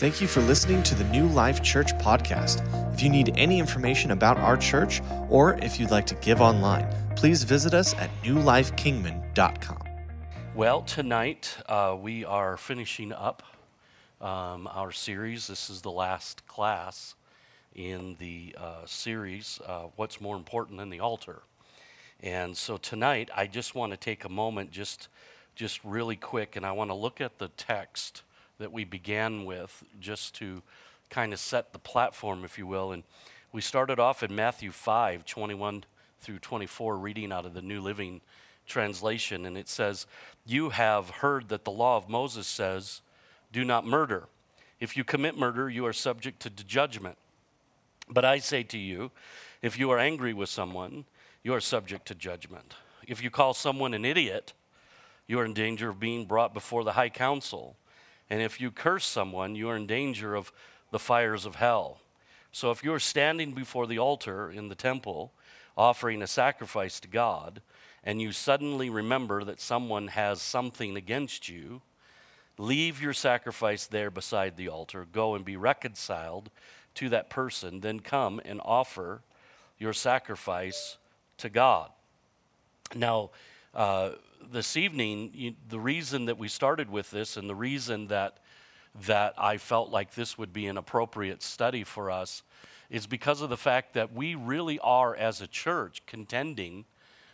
Thank you for listening to the New Life Church podcast. If you need any information about our church or if you'd like to give online, please visit us at newlifekingman.com. Well, tonight uh, we are finishing up um, our series. This is the last class in the uh, series, uh, What's More Important Than the Altar? And so tonight I just want to take a moment, just, just really quick, and I want to look at the text that we began with just to kind of set the platform, if you will. And we started off in Matthew 5 21 through 24, reading out of the New Living Translation. And it says, You have heard that the law of Moses says, Do not murder. If you commit murder, you are subject to judgment. But I say to you, if you are angry with someone, you are subject to judgment. If you call someone an idiot, you are in danger of being brought before the high council. And if you curse someone, you are in danger of the fires of hell. So if you're standing before the altar in the temple, offering a sacrifice to God, and you suddenly remember that someone has something against you, leave your sacrifice there beside the altar, go and be reconciled to that person, then come and offer your sacrifice to God. Now, uh, this evening, you, the reason that we started with this and the reason that, that I felt like this would be an appropriate study for us is because of the fact that we really are, as a church, contending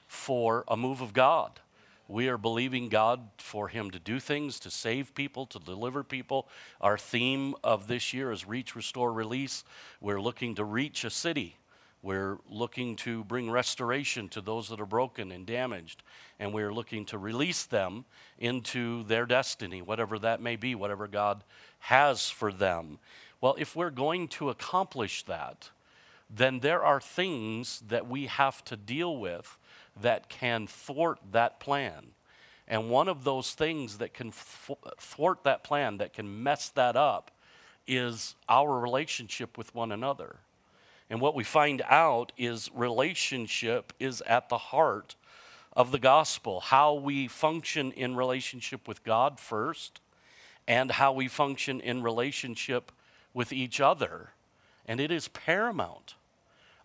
for a move of God. We are believing God for Him to do things, to save people, to deliver people. Our theme of this year is Reach, Restore, Release. We're looking to reach a city. We're looking to bring restoration to those that are broken and damaged, and we're looking to release them into their destiny, whatever that may be, whatever God has for them. Well, if we're going to accomplish that, then there are things that we have to deal with that can thwart that plan. And one of those things that can thwart that plan, that can mess that up, is our relationship with one another. And what we find out is relationship is at the heart of the gospel. How we function in relationship with God first, and how we function in relationship with each other. And it is paramount.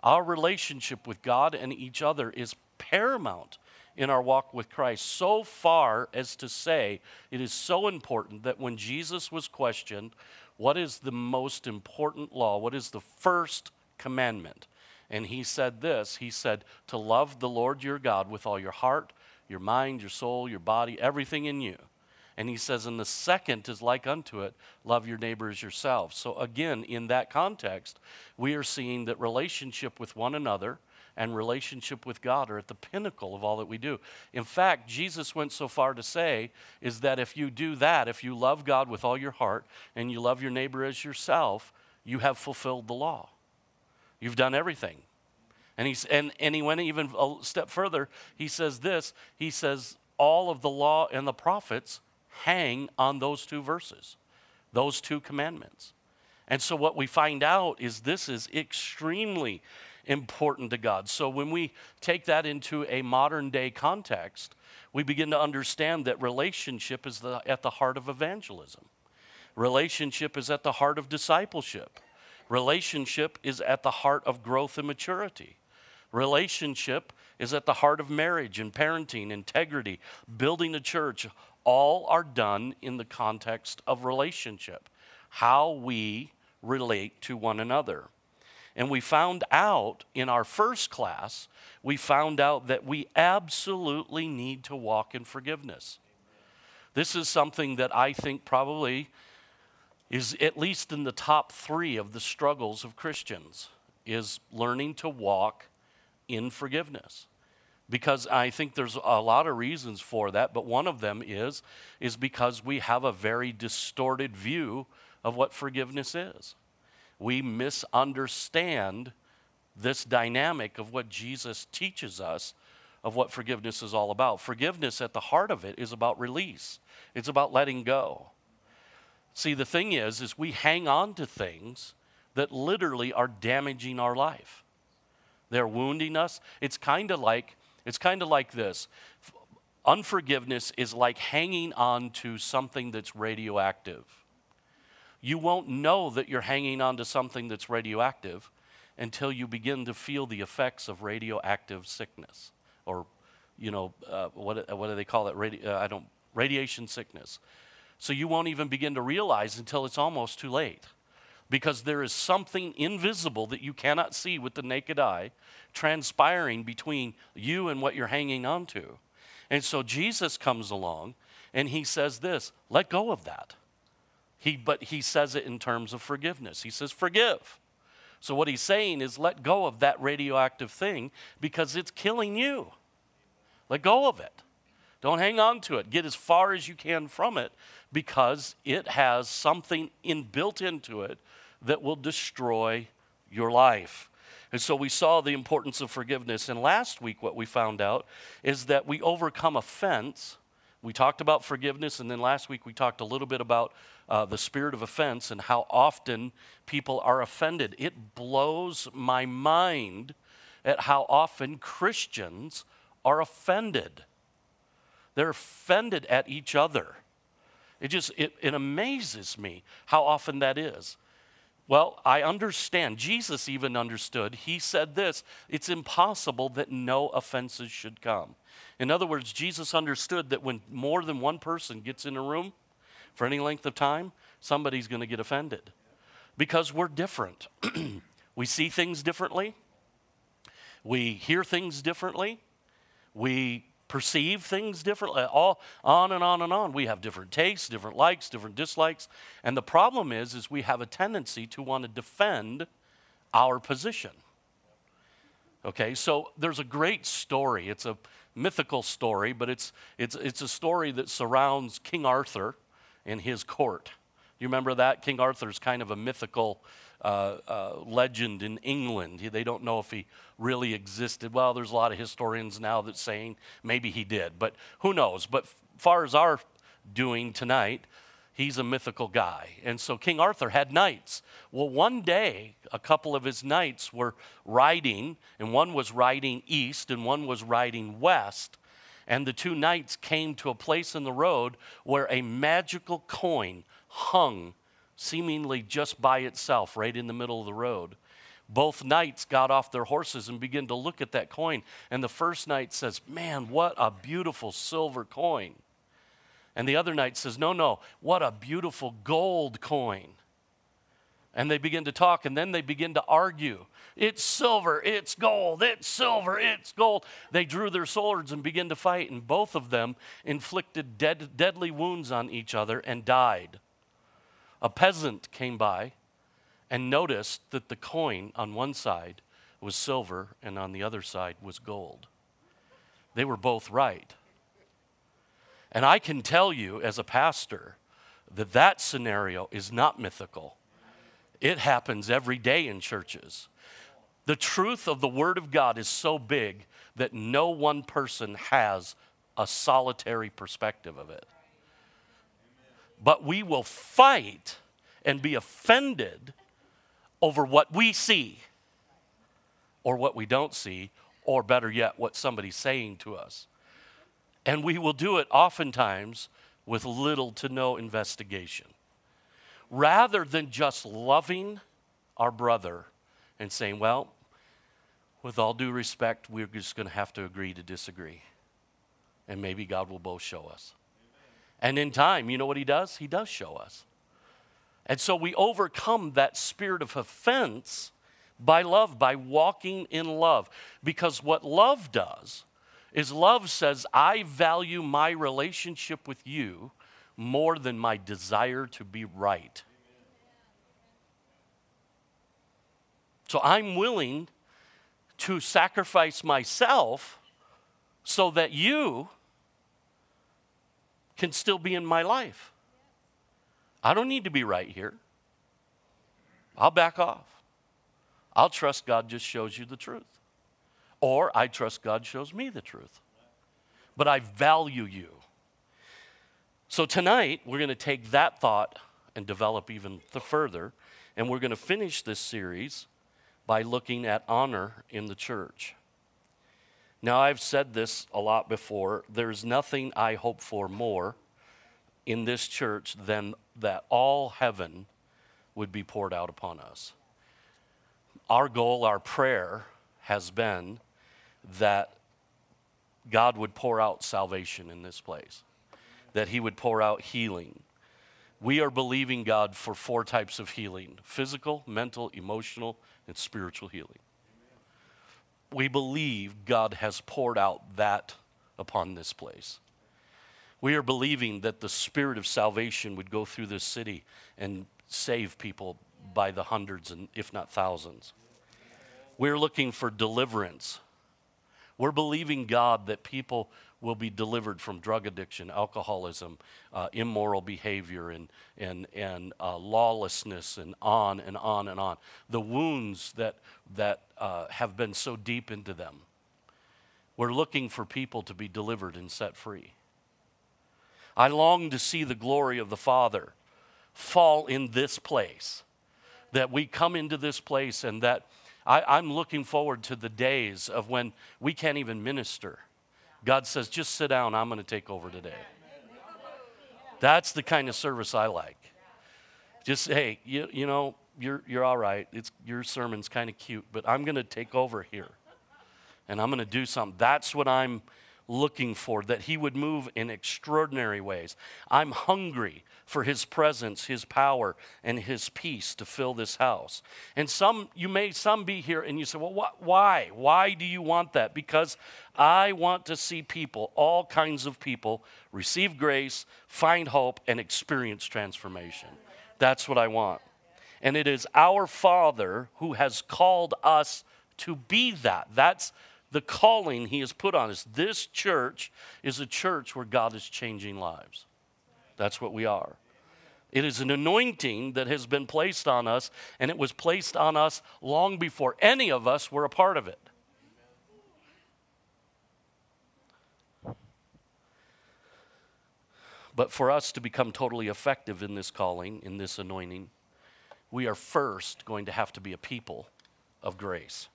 Our relationship with God and each other is paramount in our walk with Christ, so far as to say it is so important that when Jesus was questioned, what is the most important law? What is the first commandment. And he said this He said, to love the Lord your God with all your heart, your mind, your soul, your body, everything in you. And he says, and the second is like unto it, love your neighbor as yourself. So, again, in that context, we are seeing that relationship with one another and relationship with God are at the pinnacle of all that we do. In fact, Jesus went so far to say is that if you do that, if you love God with all your heart and you love your neighbor as yourself, you have fulfilled the law. You've done everything. And, he's, and, and he went even a step further. He says this He says, All of the law and the prophets hang on those two verses, those two commandments. And so what we find out is this is extremely important to God. So when we take that into a modern day context, we begin to understand that relationship is the, at the heart of evangelism. Relationship is at the heart of discipleship. Relationship is at the heart of growth and maturity. Relationship is at the heart of marriage and parenting, integrity, building a church. All are done in the context of relationship, how we relate to one another. And we found out in our first class, we found out that we absolutely need to walk in forgiveness. This is something that I think probably is at least in the top three of the struggles of Christians is learning to walk in forgiveness. Because i think there's a lot of reasons for that but one of them is is because we have a very distorted view of what forgiveness is. We misunderstand this dynamic of what jesus teaches us of what forgiveness is all about. Forgiveness at the heart of it is about release. It's about letting go See, the thing is, is we hang on to things that literally are damaging our life. They're wounding us. It's kind of like it's kind of like this. Unforgiveness is like hanging on to something that's radioactive. you won't know that you're hanging on to something that's radioactive until you begin to feel the effects of radioactive sickness or you know uh, what, what do they call it Radi- uh, i don't radiation sickness so you won't even begin to realize until it's almost too late because there is something invisible that you cannot see with the naked eye transpiring between you and what you're hanging on to and so jesus comes along and he says this let go of that he, but he says it in terms of forgiveness he says forgive so, what he's saying is let go of that radioactive thing because it's killing you. Let go of it. Don't hang on to it. Get as far as you can from it because it has something in, built into it that will destroy your life. And so we saw the importance of forgiveness. And last week, what we found out is that we overcome offense. We talked about forgiveness, and then last week we talked a little bit about uh, the spirit of offense and how often people are offended. It blows my mind at how often Christians are offended. They're offended at each other. It just it, it amazes me how often that is. Well, I understand. Jesus even understood. He said this it's impossible that no offenses should come. In other words, Jesus understood that when more than one person gets in a room, for any length of time, somebody's going to get offended because we're different. we see things differently, we hear things differently, we perceive things differently, uh, all on and on and on. We have different tastes, different likes, different dislikes. And the problem is is we have a tendency to want to defend our position. Okay, so there's a great story. It's a mythical story, but it's, it's, it's a story that surrounds King Arthur and his court. You remember that? King Arthur's kind of a mythical uh, uh, legend in England. They don't know if he really existed. Well, there's a lot of historians now that saying maybe he did, but who knows? But far as our doing tonight, he's a mythical guy. And so King Arthur had knights. Well, one day, a couple of his knights were riding, and one was riding east and one was riding west. And the two knights came to a place in the road where a magical coin hung seemingly just by itself right in the middle of the road. Both knights got off their horses and began to look at that coin. And the first knight says, Man, what a beautiful silver coin. And the other knight says, No, no, what a beautiful gold coin. And they begin to talk, and then they begin to argue. It's silver, it's gold, it's silver, it's gold. They drew their swords and began to fight, and both of them inflicted dead, deadly wounds on each other and died. A peasant came by and noticed that the coin on one side was silver and on the other side was gold. They were both right. And I can tell you as a pastor that that scenario is not mythical. It happens every day in churches. The truth of the Word of God is so big that no one person has a solitary perspective of it. But we will fight and be offended over what we see or what we don't see, or better yet, what somebody's saying to us. And we will do it oftentimes with little to no investigation. Rather than just loving our brother and saying, well, with all due respect, we're just going to have to agree to disagree. And maybe God will both show us. And in time, you know what He does? He does show us. And so we overcome that spirit of offense by love, by walking in love. Because what love does is love says, I value my relationship with you more than my desire to be right. So I'm willing to sacrifice myself so that you can still be in my life. I don't need to be right here. I'll back off. I'll trust God just shows you the truth. Or I trust God shows me the truth. But I value you. So tonight, we're going to take that thought and develop even further. And we're going to finish this series by looking at honor in the church. Now, I've said this a lot before. There's nothing I hope for more in this church than that all heaven would be poured out upon us. Our goal, our prayer has been that God would pour out salvation in this place, that He would pour out healing. We are believing God for four types of healing physical, mental, emotional, and spiritual healing. We believe God has poured out that upon this place. We are believing that the spirit of salvation would go through this city and save people by the hundreds and if not thousands. We're looking for deliverance. We're believing God that people will be delivered from drug addiction, alcoholism, uh, immoral behavior, and, and, and uh, lawlessness, and on and on and on. The wounds that, that uh, have been so deep into them. We're looking for people to be delivered and set free. I long to see the glory of the Father fall in this place. That we come into this place and that I, am looking forward to the days of when we can't even minister. God says, just sit down, I'm going to take over today. That's the kind of service I like. Just, hey, you, you know, you're, you're all right. It's, your sermon's kind of cute, but I'm going to take over here and I'm going to do something. That's what I'm looking for, that He would move in extraordinary ways. I'm hungry for His presence, His power, and His peace to fill this house. And some, you may, some be here and you say, well, wh- why? Why do you want that? Because I want to see people, all kinds of people, receive grace, find hope, and experience transformation. That's what I want. And it is our Father who has called us to be that. That's the calling He has put on us. This church is a church where God is changing lives. That's what we are. It is an anointing that has been placed on us, and it was placed on us long before any of us were a part of it. But for us to become totally effective in this calling, in this anointing, we are first going to have to be a people of grace.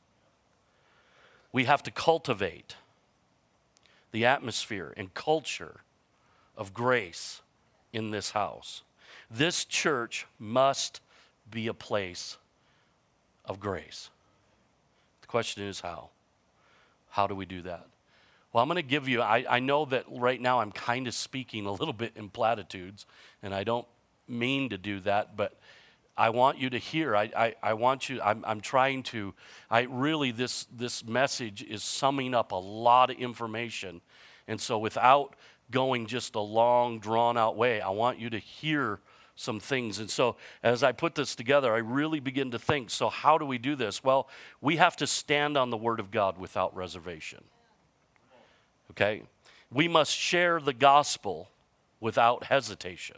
We have to cultivate the atmosphere and culture of grace in this house. This church must be a place of grace. The question is how? How do we do that? Well, I'm going to give you, I, I know that right now I'm kind of speaking a little bit in platitudes, and I don't mean to do that, but I want you to hear. I, I, I want you, I'm, I'm trying to, I really, this, this message is summing up a lot of information. And so without going just a long, drawn out way, I want you to hear some things. And so as I put this together, I really begin to think so, how do we do this? Well, we have to stand on the Word of God without reservation. Okay? We must share the gospel without hesitation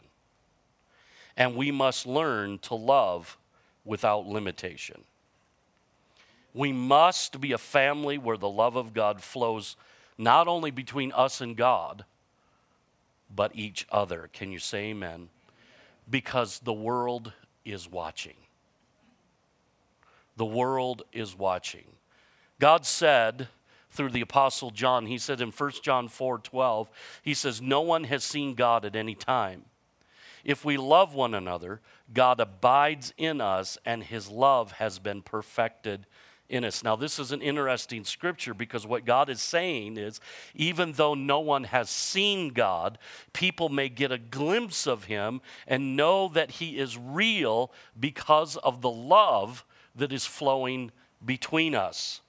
and we must learn to love without limitation. We must be a family where the love of God flows not only between us and God, but each other. Can you say amen? Because the world is watching. The world is watching. God said through the apostle John, he said in 1 John 4 12, he says, No one has seen God at any time. If we love one another, God abides in us and his love has been perfected in us. Now, this is an interesting scripture because what God is saying is even though no one has seen God, people may get a glimpse of him and know that he is real because of the love that is flowing between us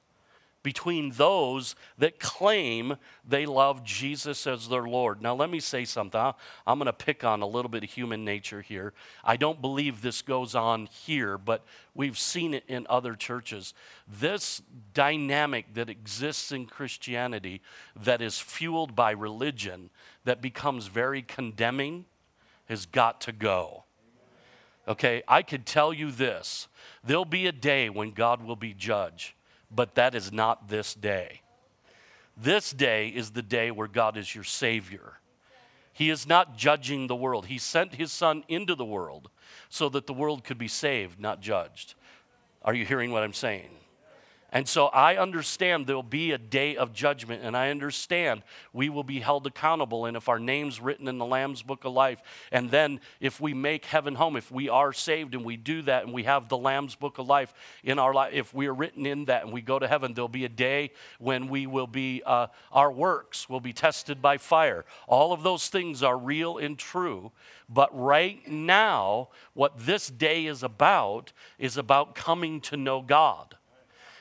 between those that claim they love Jesus as their Lord. Now, let me say something. I'm going to pick on a little bit of human nature here. I don't believe this goes on here, but we've seen it in other churches. This dynamic that exists in Christianity that is fueled by religion, that becomes very condemning, has got to go. Okay, I could tell you this there'll be a day when God will be judge but that is not this day. This day is the day where God is your Savior. He is not judging the world. He sent His Son into the world so that the world could be saved, not judged. Are you hearing what I'm saying? And so I understand there'll be a day of judgment, and I understand we will be held accountable. And if our name's written in the Lamb's Book of Life, and then if we make heaven home, if we are saved and we do that, and we have the Lamb's Book of Life in our life, if we are written in that and we go to heaven, there'll be a day when we will be, uh, our works will be tested by fire. All of those things are real and true. But right now, what this day is about is about coming to know God.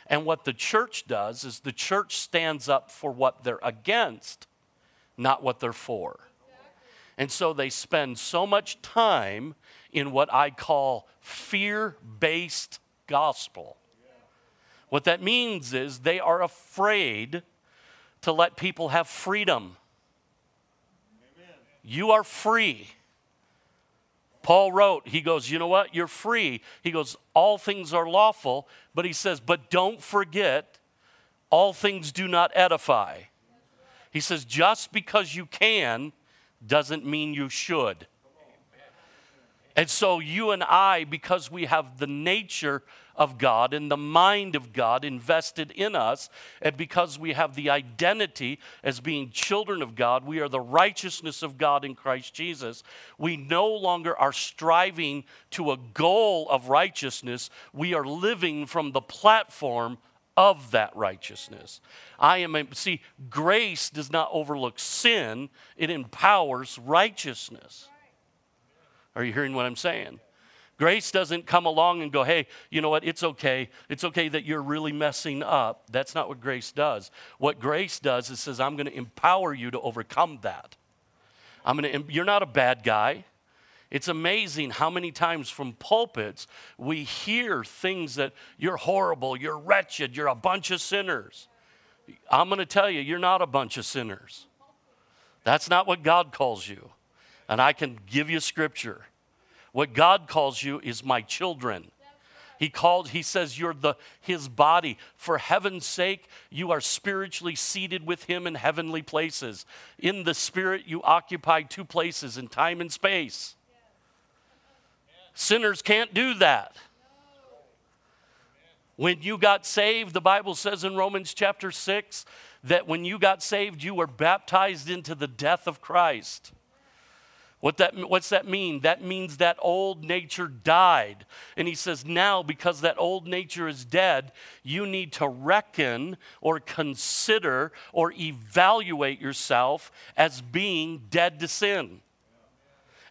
And what the church does is the church stands up for what they're against, not what they're for. And so they spend so much time in what I call fear based gospel. What that means is they are afraid to let people have freedom. You are free. Paul wrote, he goes, You know what? You're free. He goes, All things are lawful. But he says, But don't forget, all things do not edify. He says, Just because you can doesn't mean you should. And so, you and I, because we have the nature of God and the mind of God invested in us, and because we have the identity as being children of God, we are the righteousness of God in Christ Jesus. We no longer are striving to a goal of righteousness, we are living from the platform of that righteousness. I am, a, see, grace does not overlook sin, it empowers righteousness. Are you hearing what I'm saying? Grace doesn't come along and go, hey, you know what? It's okay. It's okay that you're really messing up. That's not what grace does. What grace does is says, I'm going to empower you to overcome that. I'm going to, you're not a bad guy. It's amazing how many times from pulpits we hear things that you're horrible, you're wretched, you're a bunch of sinners. I'm going to tell you, you're not a bunch of sinners. That's not what God calls you. And I can give you scripture. What God calls you is my children. He called, he says, you're the his body. For heaven's sake, you are spiritually seated with him in heavenly places. In the spirit, you occupy two places in time and space. Sinners can't do that. When you got saved, the Bible says in Romans chapter 6 that when you got saved, you were baptized into the death of Christ. What that, what's that mean? That means that old nature died. And he says, now, because that old nature is dead, you need to reckon or consider or evaluate yourself as being dead to sin.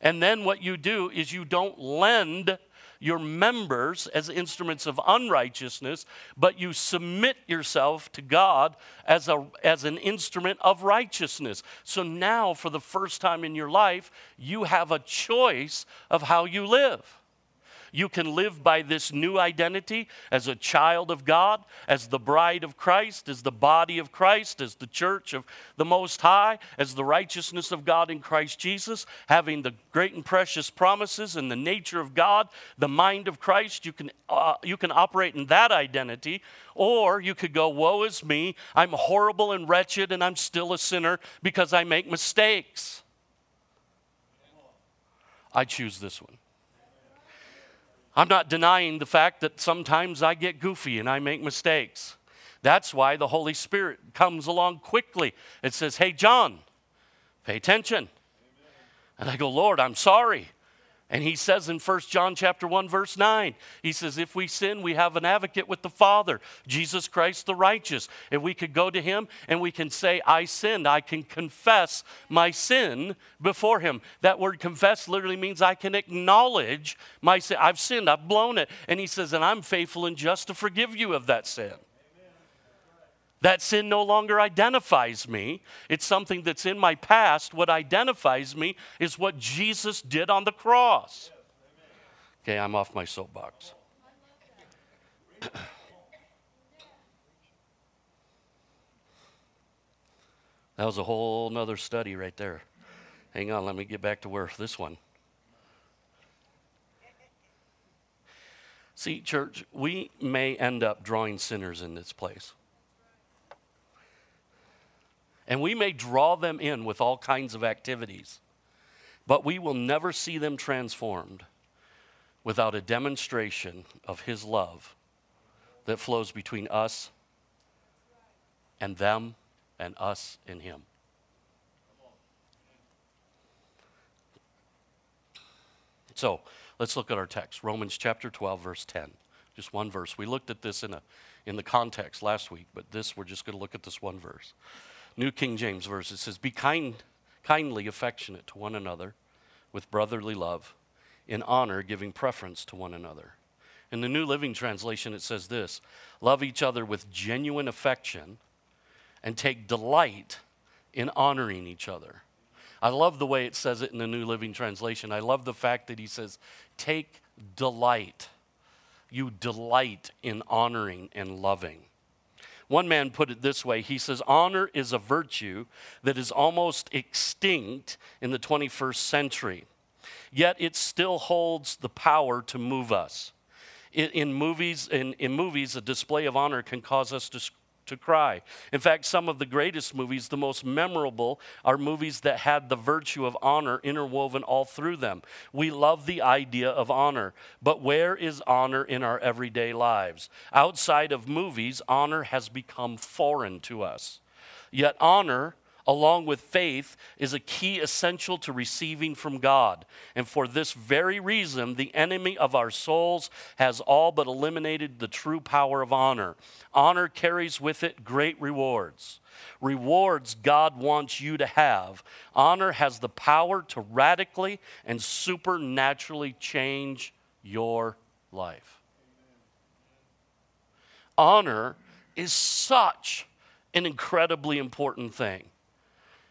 And then what you do is you don't lend your members as instruments of unrighteousness, but you submit yourself to God as, a, as an instrument of righteousness. So now, for the first time in your life, you have a choice of how you live. You can live by this new identity as a child of God, as the bride of Christ, as the body of Christ, as the church of the Most High, as the righteousness of God in Christ Jesus, having the great and precious promises and the nature of God, the mind of Christ. You can, uh, you can operate in that identity, or you could go, Woe is me, I'm horrible and wretched, and I'm still a sinner because I make mistakes. I choose this one. I'm not denying the fact that sometimes I get goofy and I make mistakes. That's why the Holy Spirit comes along quickly and says, Hey, John, pay attention. Amen. And I go, Lord, I'm sorry. And he says in 1 John chapter 1 verse 9, he says if we sin we have an advocate with the Father, Jesus Christ the righteous. And we could go to him and we can say I sinned. I can confess my sin before him. That word confess literally means I can acknowledge my sin. I've sinned, I've blown it. And he says and I'm faithful and just to forgive you of that sin. That sin no longer identifies me. It's something that's in my past. What identifies me is what Jesus did on the cross. Okay, I'm off my soapbox. that was a whole nother study right there. Hang on, let me get back to where this one. See, church, we may end up drawing sinners in this place. And we may draw them in with all kinds of activities, but we will never see them transformed without a demonstration of His love that flows between us and them and us and Him. So let's look at our text Romans chapter 12, verse 10. Just one verse. We looked at this in, a, in the context last week, but this, we're just going to look at this one verse. New King James verse. It says, Be kind, kindly affectionate to one another with brotherly love, in honor, giving preference to one another. In the New Living Translation, it says this Love each other with genuine affection and take delight in honoring each other. I love the way it says it in the New Living Translation. I love the fact that he says, Take delight you delight in honoring and loving. One man put it this way he says, Honor is a virtue that is almost extinct in the 21st century, yet it still holds the power to move us. In, in movies, in, in movies, a display of honor can cause us to to cry. In fact, some of the greatest movies, the most memorable, are movies that had the virtue of honor interwoven all through them. We love the idea of honor, but where is honor in our everyday lives? Outside of movies, honor has become foreign to us. Yet, honor along with faith, is a key essential to receiving from God. And for this very reason, the enemy of our souls has all but eliminated the true power of honor. Honor carries with it great rewards. Rewards God wants you to have. Honor has the power to radically and supernaturally change your life. Honor is such an incredibly important thing.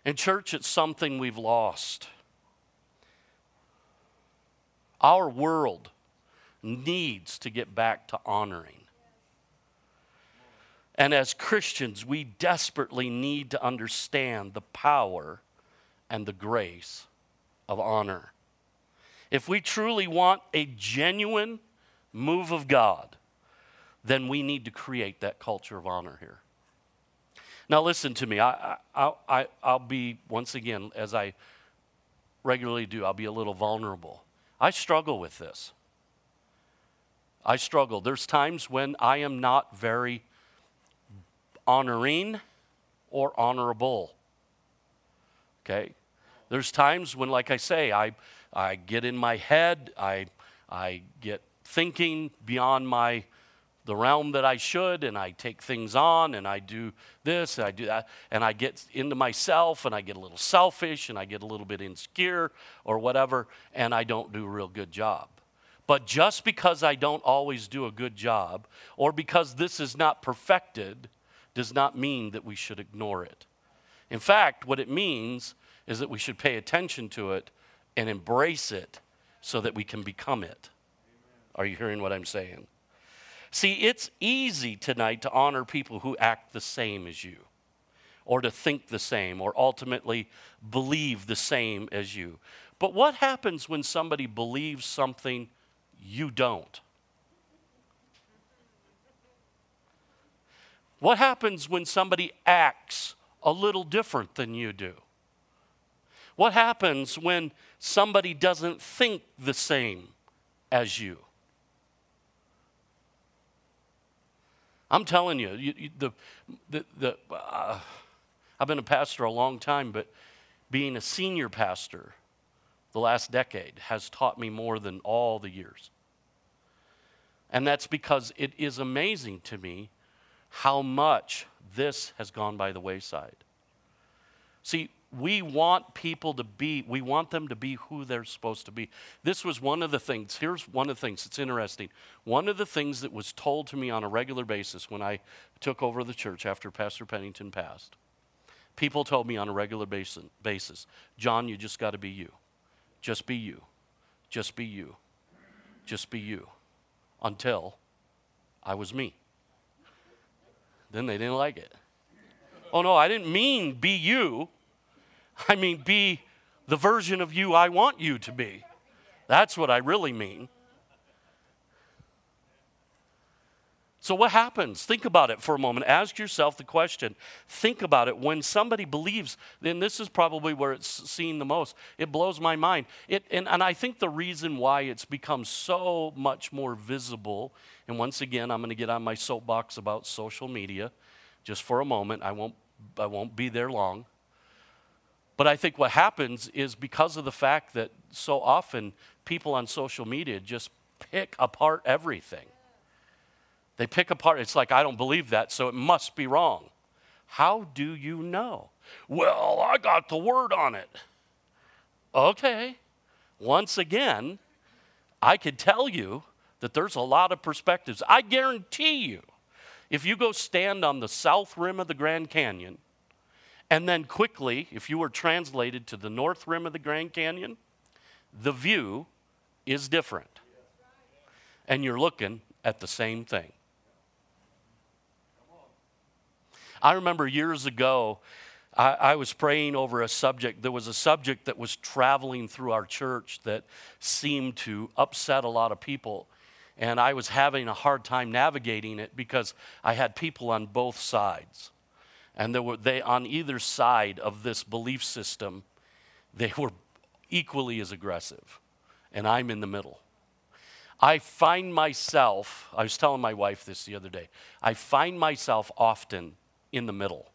In church, it's something we've lost. Our world needs to get back to honoring. And as Christians, we desperately need to understand the power and the grace of honor. If we truly want a genuine move of God, then we need to create that culture of honor here. Now, listen to me. I, I, I, I'll be, once again, as I regularly do, I'll be a little vulnerable. I struggle with this. I struggle. There's times when I am not very honoring or honorable. Okay? There's times when, like I say, I, I get in my head, I, I get thinking beyond my the realm that I should, and I take things on, and I do this, and I do that, and I get into myself, and I get a little selfish, and I get a little bit insecure, or whatever, and I don't do a real good job. But just because I don't always do a good job, or because this is not perfected, does not mean that we should ignore it. In fact, what it means is that we should pay attention to it and embrace it so that we can become it. Are you hearing what I'm saying? See, it's easy tonight to honor people who act the same as you, or to think the same, or ultimately believe the same as you. But what happens when somebody believes something you don't? What happens when somebody acts a little different than you do? What happens when somebody doesn't think the same as you? I'm telling you, you, you the, the, the, uh, I've been a pastor a long time, but being a senior pastor the last decade has taught me more than all the years. And that's because it is amazing to me how much this has gone by the wayside. See, we want people to be, we want them to be who they're supposed to be. This was one of the things, here's one of the things that's interesting. One of the things that was told to me on a regular basis when I took over the church after Pastor Pennington passed, people told me on a regular basis, John, you just got to be you. Just be you. Just be you. Just be you. Until I was me. Then they didn't like it. Oh no, I didn't mean be you. I mean, be the version of you I want you to be. That's what I really mean. So, what happens? Think about it for a moment. Ask yourself the question. Think about it. When somebody believes, then this is probably where it's seen the most. It blows my mind. It, and, and I think the reason why it's become so much more visible, and once again, I'm going to get on my soapbox about social media just for a moment. I won't, I won't be there long. But I think what happens is because of the fact that so often people on social media just pick apart everything they pick apart, it's like, I don't believe that, so it must be wrong. How do you know? Well, I got the word on it. Okay. Once again, I could tell you that there's a lot of perspectives. I guarantee you, if you go stand on the south rim of the Grand Canyon, and then quickly, if you were translated to the north rim of the Grand Canyon, the view is different. And you're looking at the same thing. I remember years ago, I, I, was praying over a subject. There was a subject that was traveling through our church that seemed to upset a lot of people. And I was having a hard time navigating it because I had people on both sides. And there were they on either side of this belief system, they were equally as aggressive. And I'm in the middle. I find myself, I was telling my wife this the other day, I find myself often in the middle.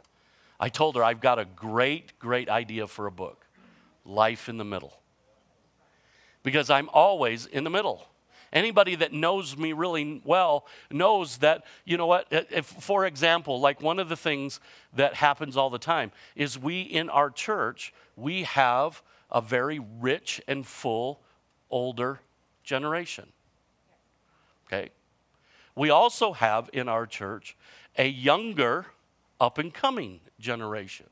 I told her I've got a great, great idea for a book Life in the Middle. Because I'm always in the middle. Anybody that knows me really well knows that, you know what, if, for example, like one of the things that happens all the time is we in our church, we have a very rich and full older generation. Okay? We also have in our church a younger up and coming generation.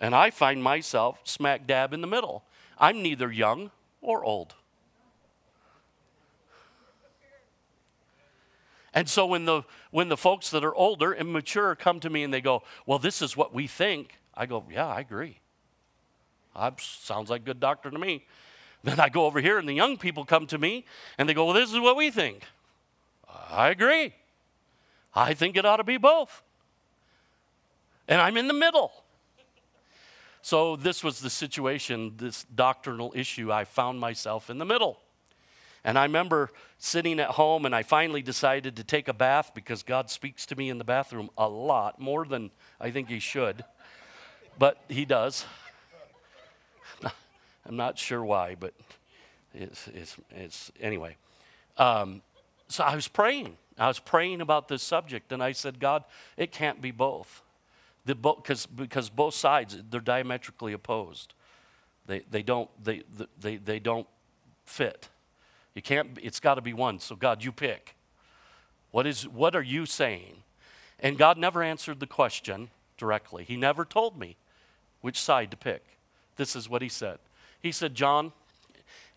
And I find myself smack dab in the middle. I'm neither young or old. And so when the when the folks that are older and mature come to me and they go, "Well, this is what we think," I go, "Yeah, I agree. Sounds like good doctor to me." Then I go over here and the young people come to me and they go, "Well, this is what we think." I agree. I think it ought to be both and I'm in the middle. So, this was the situation, this doctrinal issue. I found myself in the middle. And I remember sitting at home, and I finally decided to take a bath because God speaks to me in the bathroom a lot, more than I think He should. But He does. I'm not sure why, but it's, it's, it's anyway. Um, so I was praying. I was praying about this subject, and I said, God, it can't be both the because because both sides they're diametrically opposed. They they don't they they they don't fit. You can't. It's got to be one. So God, you pick. What is what are you saying? And God never answered the question directly. He never told me which side to pick. This is what he said. He said, John.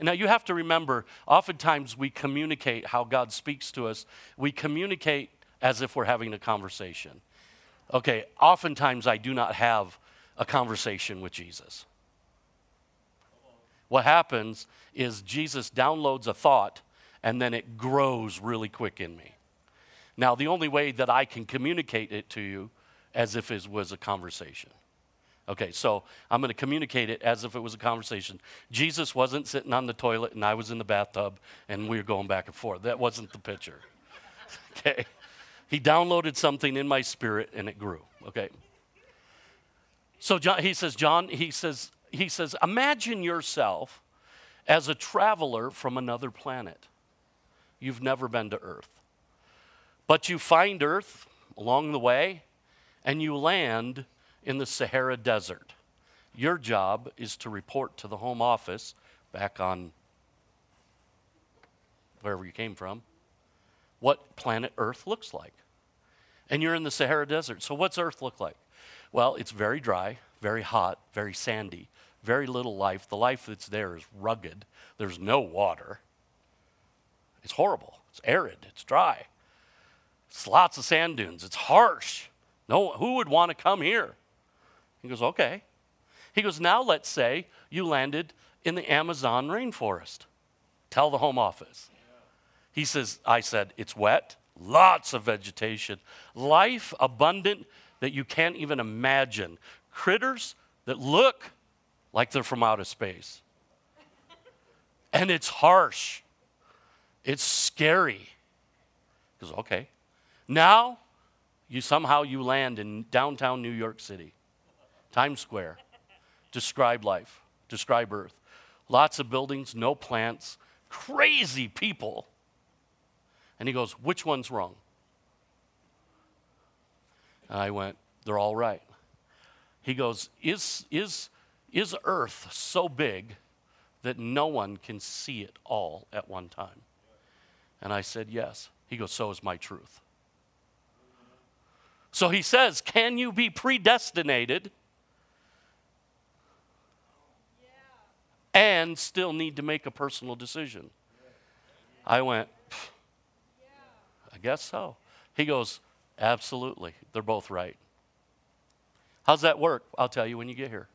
Now you have to remember, oftentimes we communicate how God speaks to us. We communicate as if we're having a conversation. Okay, oftentimes I do not have a conversation with Jesus. What happens is Jesus downloads a thought and then it grows really quick in me. Now, the only way that I can communicate it to you as if it was a conversation. Okay, so I'm going to communicate it as if it was a conversation. Jesus wasn't sitting on the toilet and I was in the bathtub and we were going back and forth. That wasn't the picture. okay. He downloaded something in my spirit and it grew. Okay. So John, he says, John, he says, he says, imagine yourself as a traveler from another planet. You've never been to Earth. But you find Earth along the way and you land in the Sahara Desert. Your job is to report to the Home Office back on wherever you came from what planet Earth looks like. And you're in the Sahara Desert. So, what's Earth look like? Well, it's very dry, very hot, very sandy, very little life. The life that's there is rugged, there's no water. It's horrible, it's arid, it's dry. It's lots of sand dunes, it's harsh. No, who would want to come here? He goes, okay. He goes, now let's say you landed in the Amazon rainforest. Tell the home office. He says, I said, it's wet, lots of vegetation, life abundant that you can't even imagine, critters that look like they're from outer space. And it's harsh, it's scary. Because, okay, now you somehow you land in downtown New York City, Times Square. Describe life, describe Earth. Lots of buildings, no plants, crazy people. And he goes, Which one's wrong? And I went, They're all right. He goes, Is, is, is Earth so big that no one can see it all at one time? And I said, Yes. He goes, So is my truth. So he says, Can you be predestinated and still need to make a personal decision? I went, I guess so. He goes, Absolutely. They're both right. How's that work? I'll tell you when you get here.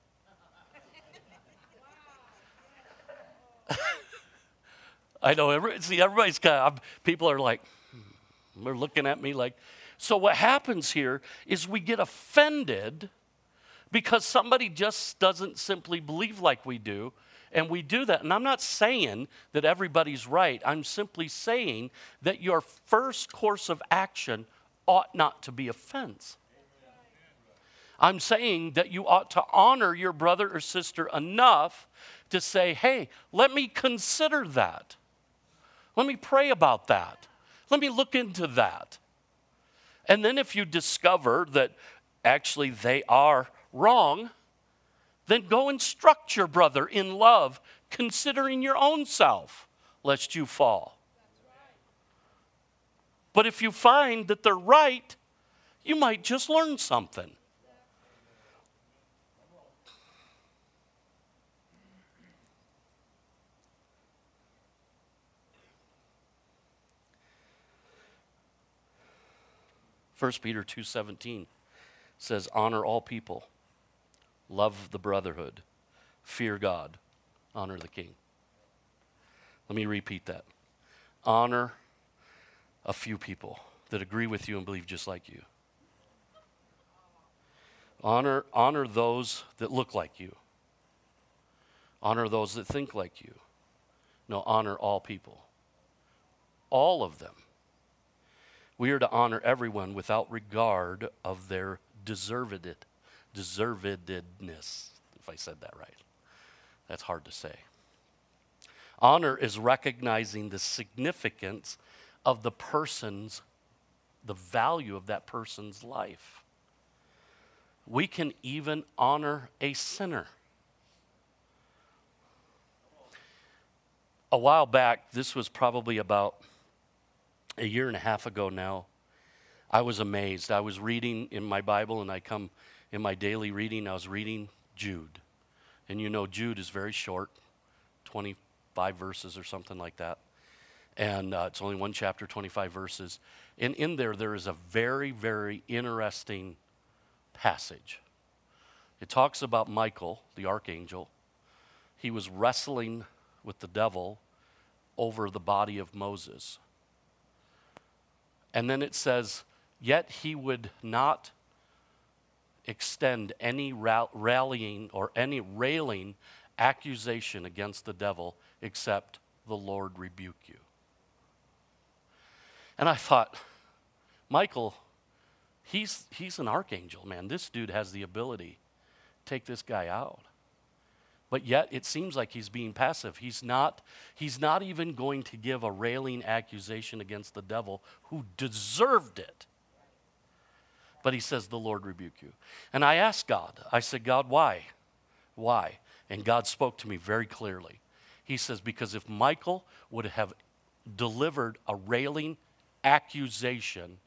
I know. Every, see, everybody's kind of, people are like, hmm, they're looking at me like, so, what happens here is we get offended because somebody just doesn't simply believe like we do. And we do that. And I'm not saying that everybody's right. I'm simply saying that your first course of action ought not to be offense. I'm saying that you ought to honor your brother or sister enough to say, hey, let me consider that. Let me pray about that. Let me look into that. And then if you discover that actually they are wrong, then go instruct your brother in love, considering your own self, lest you fall. But if you find that they're right, you might just learn something. 1 Peter 2:17 says honor all people, love the brotherhood, fear God, honor the king. Let me repeat that. Honor a few people that agree with you and believe just like you. Honor, honor those that look like you. Honor those that think like you. No, honor all people. All of them. We are to honor everyone without regard of their deserved deservedness, if I said that right. That's hard to say. Honor is recognizing the significance of the person's, the value of that person's life. We can even honor a sinner. A while back, this was probably about a year and a half ago now, I was amazed. I was reading in my Bible, and I come in my daily reading, I was reading Jude. And you know, Jude is very short 25 verses or something like that. And uh, it's only one chapter, 25 verses. And in there, there is a very, very interesting passage. It talks about Michael, the archangel. He was wrestling with the devil over the body of Moses. And then it says, Yet he would not extend any rallying or any railing accusation against the devil except the Lord rebuke you. And I thought, Michael, he's, he's an archangel, man. This dude has the ability take this guy out but yet it seems like he's being passive. He's not, he's not even going to give a railing accusation against the devil who deserved it. But he says, The Lord rebuke you. And I asked God, I said, God, why? Why? And God spoke to me very clearly. He says, Because if Michael would have delivered a railing accusation,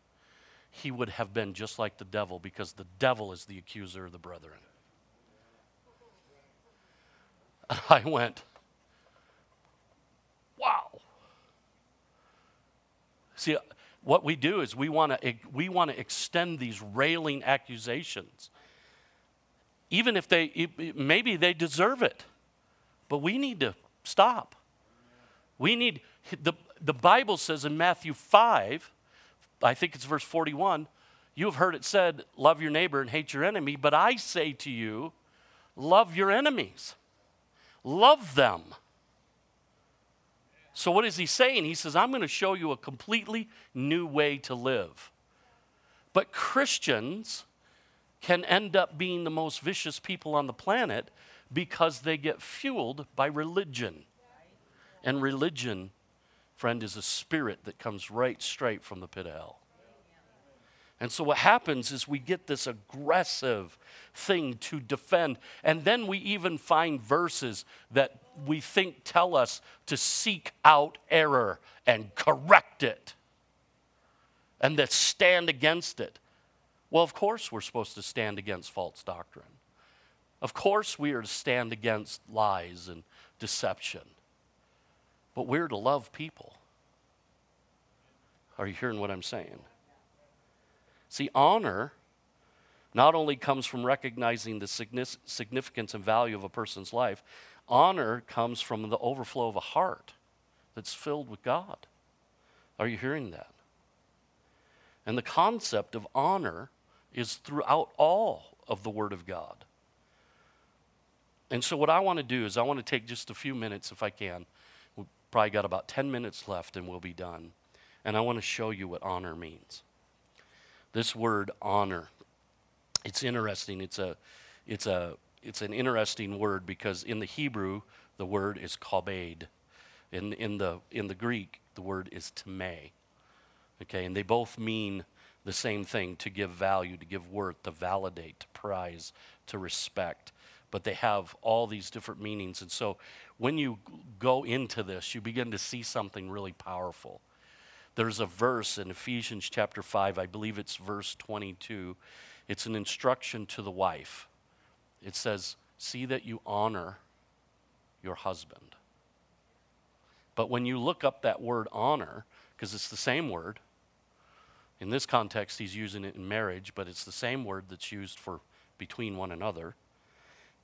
he would have been just like the devil, because the devil is the accuser of the brethren. And I went, wow. See, what we do is we want to we want to extend these railing accusations even if they maybe they deserve it but we need to stop we need the, the bible says in matthew 5 I think it's verse 41. You have heard it said, Love your neighbor and hate your enemy, but I say to you, love your enemies, love them. So, what is he saying? He says, I'm going to show you a completely new way to live. But Christians can end up being the most vicious people on the planet because they get fueled by religion. And religion, friend, is a spirit that comes right straight from the pit of hell. And so what happens is we get this aggressive thing to defend. And then we even find verses that we think tell us to seek out error and correct it and that stand against it. Well, of course, we're supposed to stand against false doctrine. Of course, we are to stand against lies and deception. But we're to love people. Are you hearing what I'm saying? See, honor not only comes from recognizing the significance and value of a person's life, honor comes from the overflow of a heart that's filled with God. Are you hearing that? And the concept of honor is throughout all of the Word of God. And so, what I want to do is, I want to take just a few minutes, if I can. We've probably got about 10 minutes left and we'll be done. And I want to show you what honor means. This word honor, it's interesting. It's, a, it's, a, it's an interesting word because in the Hebrew, the word is kabed. In, in, the, in the Greek, the word is tame. Okay, and they both mean the same thing to give value, to give worth, to validate, to prize, to respect. But they have all these different meanings. And so when you go into this, you begin to see something really powerful. There's a verse in Ephesians chapter 5, I believe it's verse 22. It's an instruction to the wife. It says, See that you honor your husband. But when you look up that word honor, because it's the same word, in this context, he's using it in marriage, but it's the same word that's used for between one another.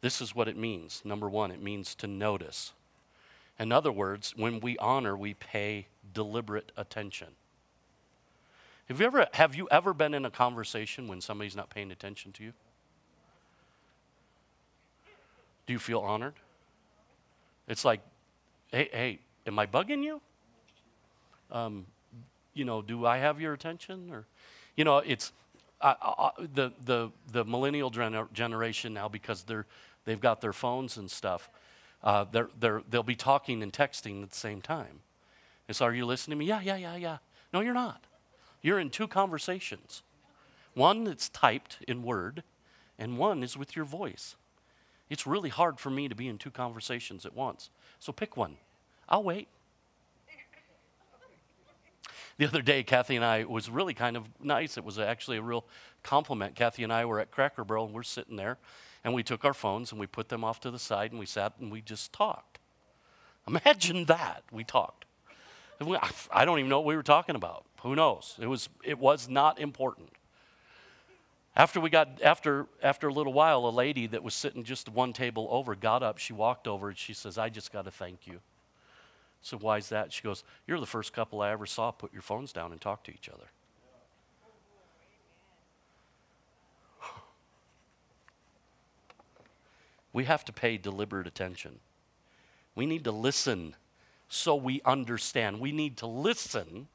This is what it means. Number one, it means to notice. In other words, when we honor, we pay deliberate attention. Have you ever, have you ever been in a conversation when somebody's not paying attention to you? Do you feel honored? It's like, hey, hey, am I bugging you? Um, you know, do I have your attention? Or, you know, it's uh, uh, the, the, the millennial gener- generation now because they're, they've got their phones and stuff. Uh, they're, they're, they'll be talking and texting at the same time. And so, are you listening to me? Yeah, yeah, yeah, yeah. No, you're not. You're in two conversations. One that's typed in Word, and one is with your voice. It's really hard for me to be in two conversations at once. So pick one. I'll wait the other day, Kathy and I was really kind of nice. It was actually a real compliment. Kathy and I were at Cracker Barrel, and we're sitting there, and we took our phones and we put them off to the side, and we sat and we just talked. Imagine that. We talked. I don't even know what we were talking about. Who knows? It was, it was not important. After we got after after a little while, a lady that was sitting just one table over got up. She walked over and she says, "I just got to thank you." So why is that? She goes, You're the first couple I ever saw put your phones down and talk to each other. We have to pay deliberate attention. We need to listen so we understand. We need to listen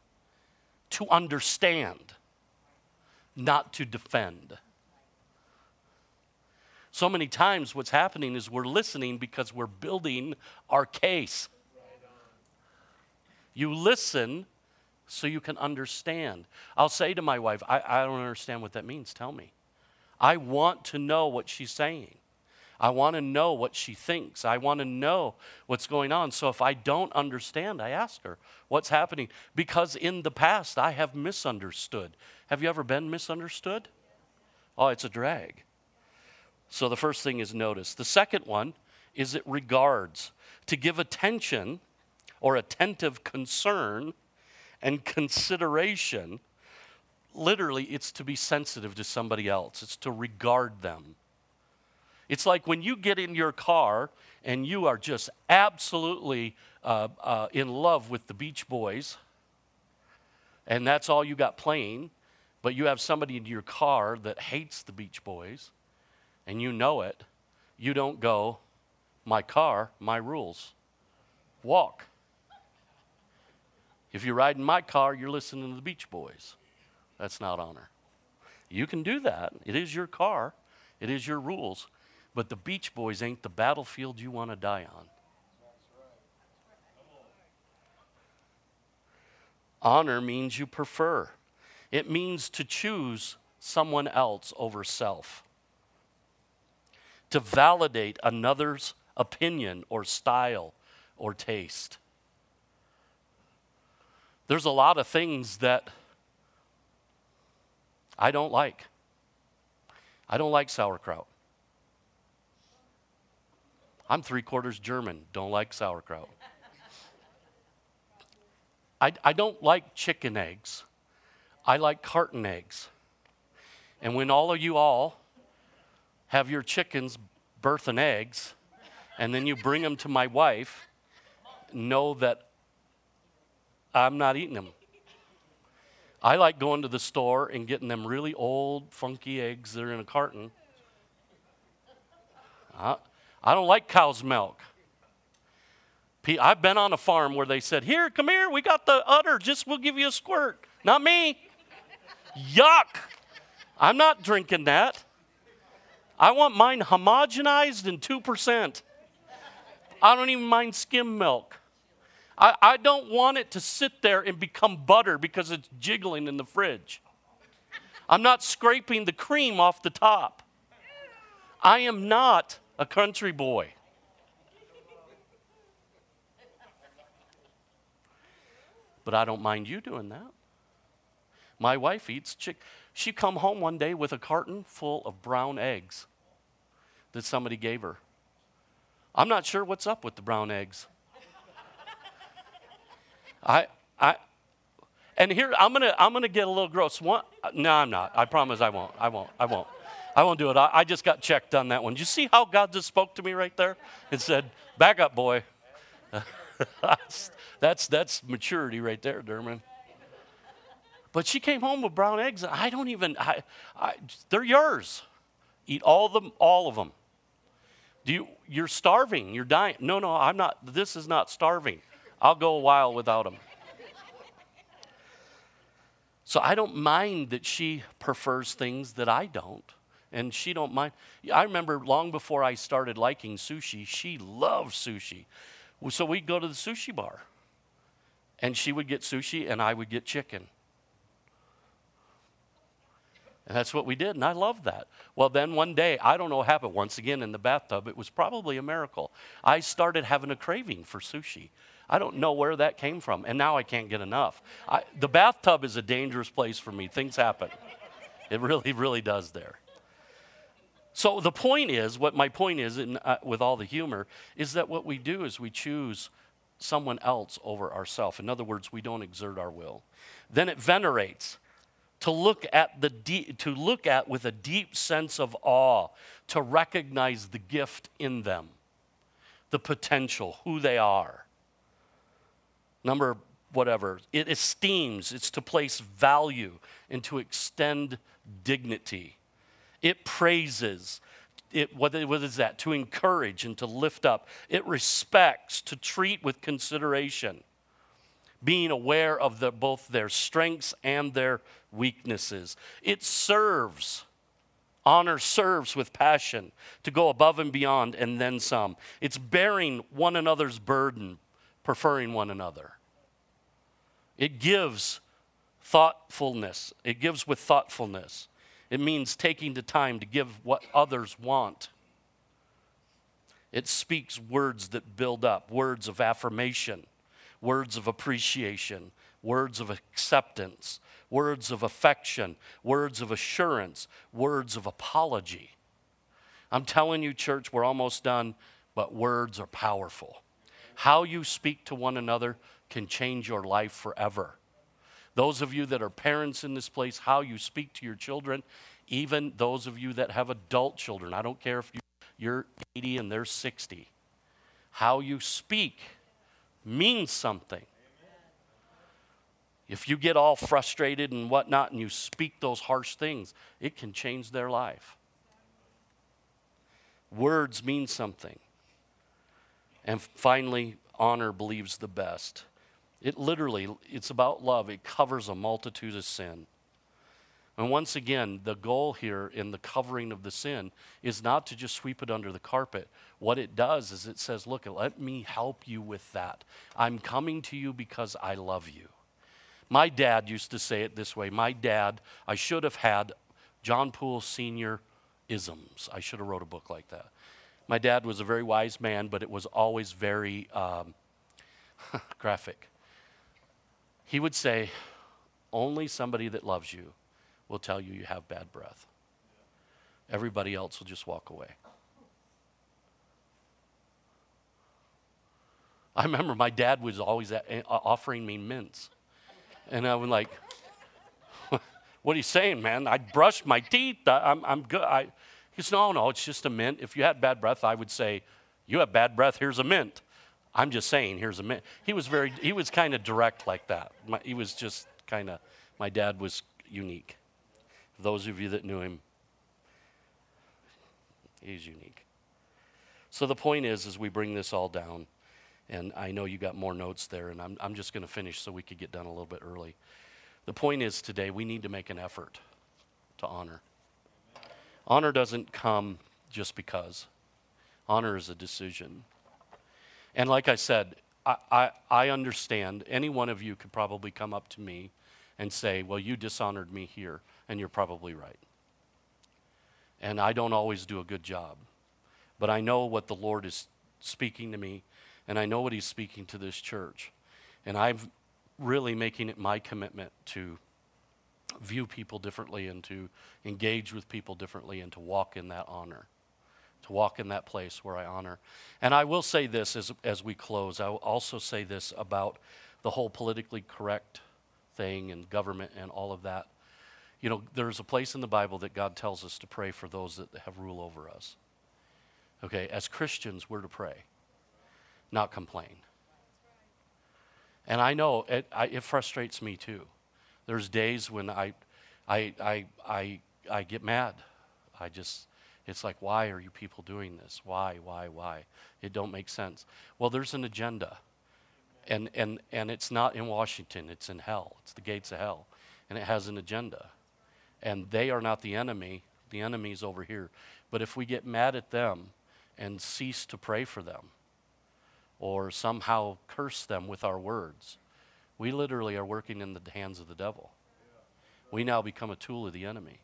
to understand, not to defend. So many times, what's happening is we're listening because we're building our case. You listen so you can understand. I'll say to my wife, I, I don't understand what that means. Tell me. I want to know what she's saying. I want to know what she thinks. I want to know what's going on. So if I don't understand, I ask her, what's happening? Because in the past, I have misunderstood. Have you ever been misunderstood? Oh, it's a drag. So the first thing is notice. The second one is it regards. To give attention or attentive concern and consideration, literally, it's to be sensitive to somebody else, it's to regard them. It's like when you get in your car and you are just absolutely uh, uh, in love with the Beach Boys, and that's all you got playing, but you have somebody in your car that hates the Beach Boys, and you know it, you don't go, my car, my rules. Walk. If you ride in my car, you're listening to the Beach Boys. That's not honor. You can do that. It is your car, it is your rules. But the Beach Boys ain't the battlefield you want to die on. Honor means you prefer, it means to choose someone else over self, to validate another's opinion or style or taste. There's a lot of things that I don't like. I don't like sauerkraut. I'm three quarters German, don't like sauerkraut. I, I don't like chicken eggs. I like carton eggs. And when all of you all have your chickens birthing eggs, and then you bring them to my wife, know that I'm not eating them. I like going to the store and getting them really old, funky eggs that are in a carton. Uh, I don't like cow's milk. I've been on a farm where they said, Here, come here, we got the udder, just we'll give you a squirt. Not me. Yuck. I'm not drinking that. I want mine homogenized and 2%. I don't even mind skim milk. I, I don't want it to sit there and become butter because it's jiggling in the fridge. I'm not scraping the cream off the top. I am not a country boy. But I don't mind you doing that. My wife eats chick. She come home one day with a carton full of brown eggs that somebody gave her. I'm not sure what's up with the brown eggs. I, I, and here I'm gonna I'm gonna get a little gross. One, uh, no, I'm not. I promise I won't. I won't. I won't. I won't do it. I, I just got checked on that one. You see how God just spoke to me right there and said, "Back up, boy." that's, that's that's maturity right there, Derman. But she came home with brown eggs. I don't even. I, I, they're yours. Eat all of them. All of them. Do you? You're starving. You're dying. No, no. I'm not. This is not starving. I'll go a while without them. So I don't mind that she prefers things that I don't and she don't mind. I remember long before I started liking sushi, she loved sushi. So we'd go to the sushi bar, and she would get sushi, and I would get chicken. And that's what we did, and I loved that. Well, then one day, I don't know what happened, once again in the bathtub, it was probably a miracle. I started having a craving for sushi. I don't know where that came from, and now I can't get enough. I, the bathtub is a dangerous place for me. Things happen. It really, really does there. So the point is, what my point is, in, uh, with all the humor, is that what we do is we choose someone else over ourselves. In other words, we don't exert our will. Then it venerates to look at the de- to look at with a deep sense of awe, to recognize the gift in them, the potential, who they are. Number whatever. It esteems, it's to place value and to extend dignity. It praises. It, what, what is that? To encourage and to lift up. It respects, to treat with consideration, being aware of the, both their strengths and their weaknesses. It serves. Honor serves with passion to go above and beyond and then some. It's bearing one another's burden, preferring one another. It gives thoughtfulness, it gives with thoughtfulness. It means taking the time to give what others want. It speaks words that build up, words of affirmation, words of appreciation, words of acceptance, words of affection, words of assurance, words of apology. I'm telling you, church, we're almost done, but words are powerful. How you speak to one another can change your life forever. Those of you that are parents in this place, how you speak to your children, even those of you that have adult children, I don't care if you're 80 and they're 60, how you speak means something. If you get all frustrated and whatnot and you speak those harsh things, it can change their life. Words mean something. And finally, honor believes the best. It literally, it's about love. It covers a multitude of sin. And once again, the goal here in the covering of the sin is not to just sweep it under the carpet. What it does is it says, Look, let me help you with that. I'm coming to you because I love you. My dad used to say it this way My dad, I should have had John Poole Sr. isms. I should have wrote a book like that. My dad was a very wise man, but it was always very um, graphic. He would say, Only somebody that loves you will tell you you have bad breath. Everybody else will just walk away. I remember my dad was always offering me mints. And I was like, what are you saying, man? I brushed my teeth. I, am I'm good. I, he said, no, no, it's just a mint. If you had bad breath, I would say, you have bad breath, here's a mint. I'm just saying, here's a mint. He was very, he was kind of direct like that. My, he was just kind of, my dad was unique. Those of you that knew him, he's unique. So the point is, as we bring this all down, and I know you got more notes there, and I'm, I'm just going to finish so we could get done a little bit early. The point is today, we need to make an effort to honor. Honor doesn't come just because, honor is a decision. And like I said, I, I, I, understand any one of you could probably come up to me and say, Well, you dishonored me here, and you're probably right. And I don't always do a good job. But I know what the Lord is speaking to me, and I know what He's speaking to this church. And I'm really making it my commitment to view people differently and to engage with people differently and to walk in that honor to walk in that place where I honor. And I will say this as, as we close. I will also say this about the whole politically correct thing and government and all of that. You know, there's a place in the Bible that God tells us to pray for those that have rule over us. Okay, as Christians, we're to pray, not complain. And I know it, I, it frustrates me too. There's days when I, I, I, I, I get mad. I just, it's like, why are you people doing this? Why, why, why? It don't make sense. Well, there's an agenda. And, and, and it's not in Washington, it's in hell. It's the gates of hell. And it has an agenda. And they are not the enemy, the enemy's over here. But if we get mad at them and cease to pray for them, or somehow curse them with our words, we literally are working in the hands of the devil. We now become a tool of the enemy.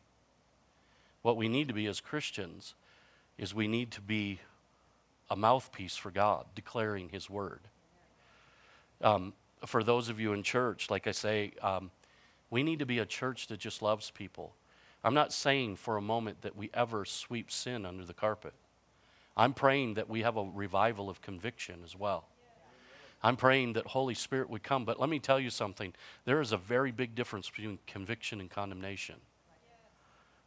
What we need to be as Christians is we need to be a mouthpiece for God, declaring His word. Um, for those of you in church, like I say, um, we need to be a church that just loves people. I'm not saying for a moment that we ever sweep sin under the carpet. I'm praying that we have a revival of conviction as well. I'm praying that Holy Spirit would come. But let me tell you something there is a very big difference between conviction and condemnation.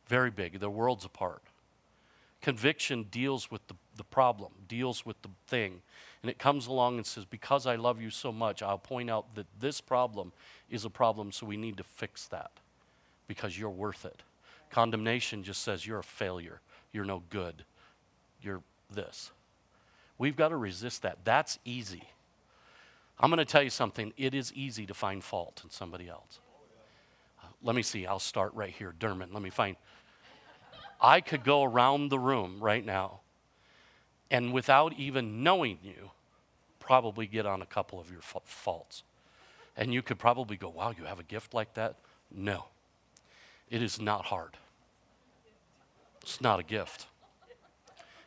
Very big. They're worlds apart. Conviction deals with the, the problem, deals with the thing. And it comes along and says, Because I love you so much, I'll point out that this problem is a problem, so we need to fix that because you're worth it. Condemnation just says, You're a failure. You're no good. You're this. We've got to resist that. That's easy. I'm going to tell you something. It is easy to find fault in somebody else. Uh, let me see. I'll start right here. Dermot, let me find. I could go around the room right now and without even knowing you, probably get on a couple of your fa- faults. And you could probably go, wow, you have a gift like that? No. It is not hard. It's not a gift.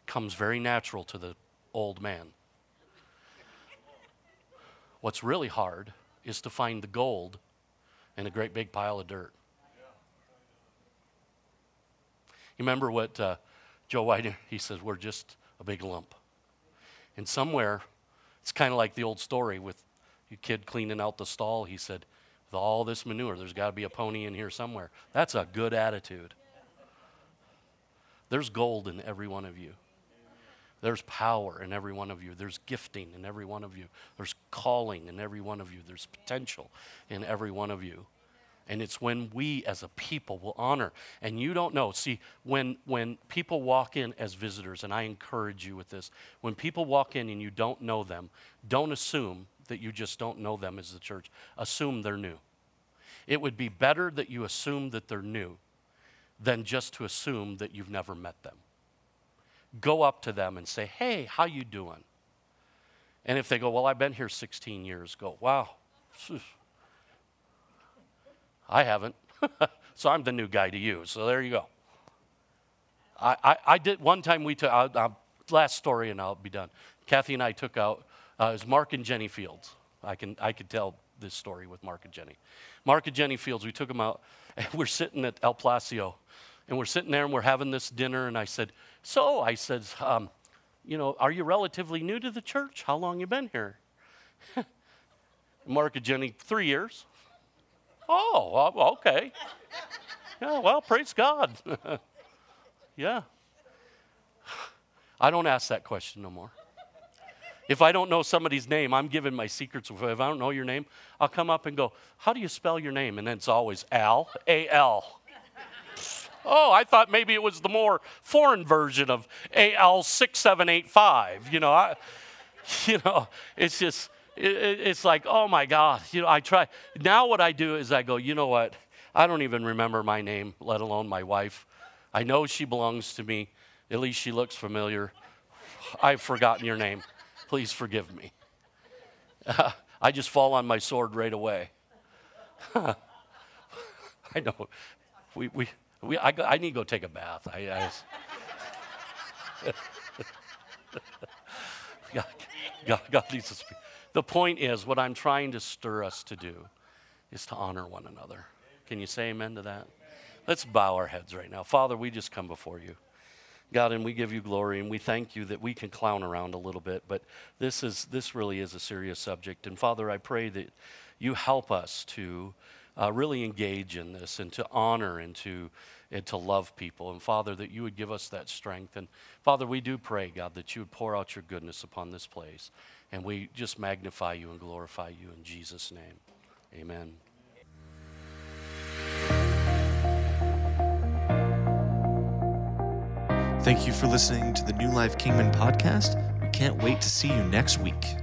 Comes very natural to the old man. What's really hard is to find the gold in a great big pile of dirt. You remember what uh, Joe White, he says, we're just a big lump. And somewhere, it's kind of like the old story with your kid cleaning out the stall. He said, with all this manure, there's got to be a pony in here somewhere. That's a good attitude. There's gold in every one of you. There's power in every one of you. There's gifting in every one of you. There's calling in every one of you. There's potential in every one of you. And it's when we as a people will honor. And you don't know. See, when, when people walk in as visitors, and I encourage you with this, when people walk in and you don't know them, don't assume that you just don't know them as the church. Assume they're new. It would be better that you assume that they're new than just to assume that you've never met them go up to them and say, "Hey, how you doing?" And if they go, "Well, I've been here 16 years," go, "Wow, I haven't." so I'm the new guy to you. So there you go. I, I, I did one time. We took uh, last story, and I'll be done. Kathy and I took out uh, it was Mark and Jenny Fields. I can I could tell this story with Mark and Jenny. Mark and Jenny Fields. We took them out, and we're sitting at El Placio, and we're sitting there and we're having this dinner. And I said, So, I said, um, You know, are you relatively new to the church? How long you been here? Mark and Jenny, three years. Oh, okay. Yeah, well, praise God. yeah. I don't ask that question no more. If I don't know somebody's name, I'm giving my secrets. If I don't know your name, I'll come up and go, How do you spell your name? And then it's always Al, A L. Oh, I thought maybe it was the more foreign version of AL6785. You know, I, you know, it's just, it, it's like, oh my God. You know, I try. Now what I do is I go, you know what? I don't even remember my name, let alone my wife. I know she belongs to me. At least she looks familiar. I've forgotten your name. Please forgive me. Uh, I just fall on my sword right away. I know. We, we, we, I, I need to go take a bath. I, I God, God, God needs to speak. The point is, what I'm trying to stir us to do is to honor one another. Can you say amen to that? Let's bow our heads right now. Father, we just come before you. God, and we give you glory and we thank you that we can clown around a little bit, but this is this really is a serious subject. And Father, I pray that you help us to uh, really engage in this and to honor and to and to love people. And Father, that you would give us that strength. And Father, we do pray, God, that you would pour out your goodness upon this place. And we just magnify you and glorify you in Jesus' name. Amen. Thank you for listening to the New Life Kingman podcast. We can't wait to see you next week.